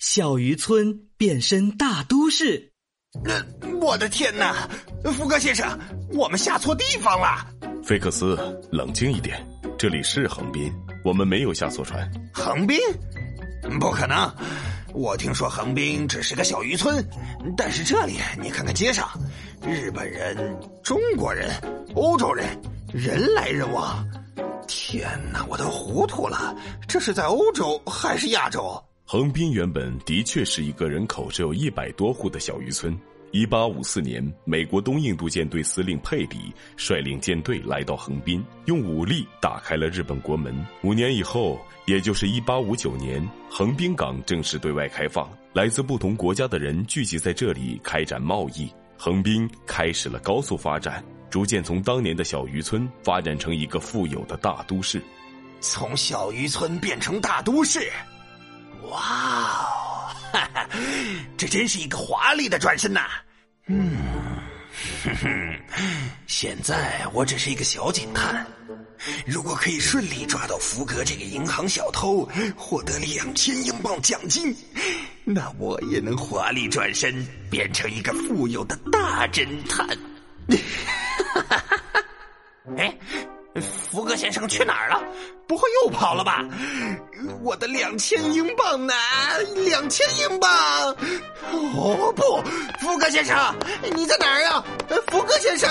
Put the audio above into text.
小渔村变身大都市。呃，我的天哪，福格先生，我们下错地方了。菲克斯，冷静一点，这里是横滨，我们没有下错船。横滨？不可能！我听说横滨只是个小渔村，但是这里，你看看街上，日本人、中国人、欧洲人，人来人往。天哪，我都糊涂了，这是在欧洲还是亚洲？横滨原本的确是一个人口只有一百多户的小渔村。一八五四年，美国东印度舰队司令佩里率领舰队来到横滨，用武力打开了日本国门。五年以后，也就是一八五九年，横滨港正式对外开放，来自不同国家的人聚集在这里开展贸易，横滨开始了高速发展，逐渐从当年的小渔村发展成一个富有的大都市。从小渔村变成大都市，哇哦！哈哈，这真是一个华丽的转身呐！嗯，哼哼，现在我只是一个小警探，如果可以顺利抓到福格这个银行小偷，获得两千英镑奖金，那我也能华丽转身，变成一个富有的大侦探。哈哈哈哈哎。福格先生去哪儿了？不会又跑了吧？我的两千英镑呢？两千英镑！哦不，福格先生，你在哪儿啊？福格先生。